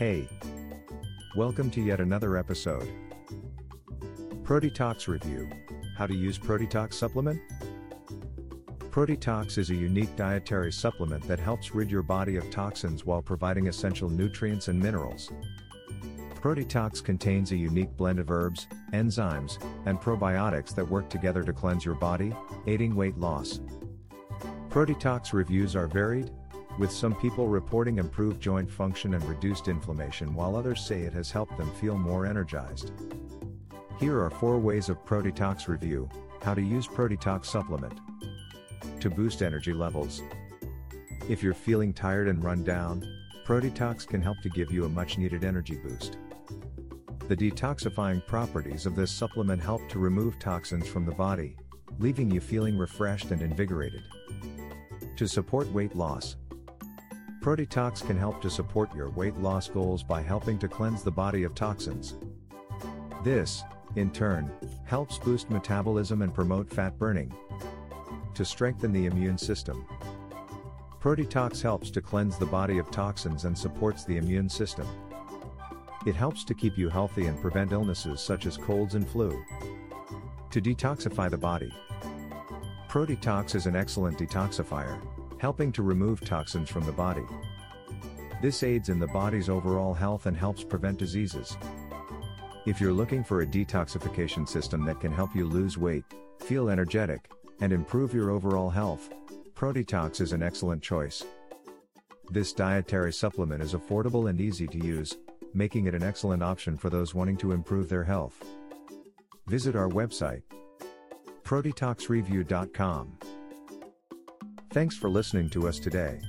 Hey! Welcome to yet another episode. Protetox Review How to use Protetox Supplement? Protetox is a unique dietary supplement that helps rid your body of toxins while providing essential nutrients and minerals. Protetox contains a unique blend of herbs, enzymes, and probiotics that work together to cleanse your body, aiding weight loss. Protetox reviews are varied, with some people reporting improved joint function and reduced inflammation while others say it has helped them feel more energized. Here are 4 ways of Protetox review, how to use Protetox supplement. To boost energy levels. If you're feeling tired and run down, Protetox can help to give you a much needed energy boost. The detoxifying properties of this supplement help to remove toxins from the body, leaving you feeling refreshed and invigorated. To support weight loss, Protetox can help to support your weight loss goals by helping to cleanse the body of toxins. This, in turn, helps boost metabolism and promote fat burning. To strengthen the immune system, Protetox helps to cleanse the body of toxins and supports the immune system. It helps to keep you healthy and prevent illnesses such as colds and flu. To detoxify the body, Protetox is an excellent detoxifier, helping to remove toxins from the body. This aids in the body's overall health and helps prevent diseases. If you're looking for a detoxification system that can help you lose weight, feel energetic, and improve your overall health, Protetox is an excellent choice. This dietary supplement is affordable and easy to use, making it an excellent option for those wanting to improve their health. Visit our website, protetoxreview.com. Thanks for listening to us today.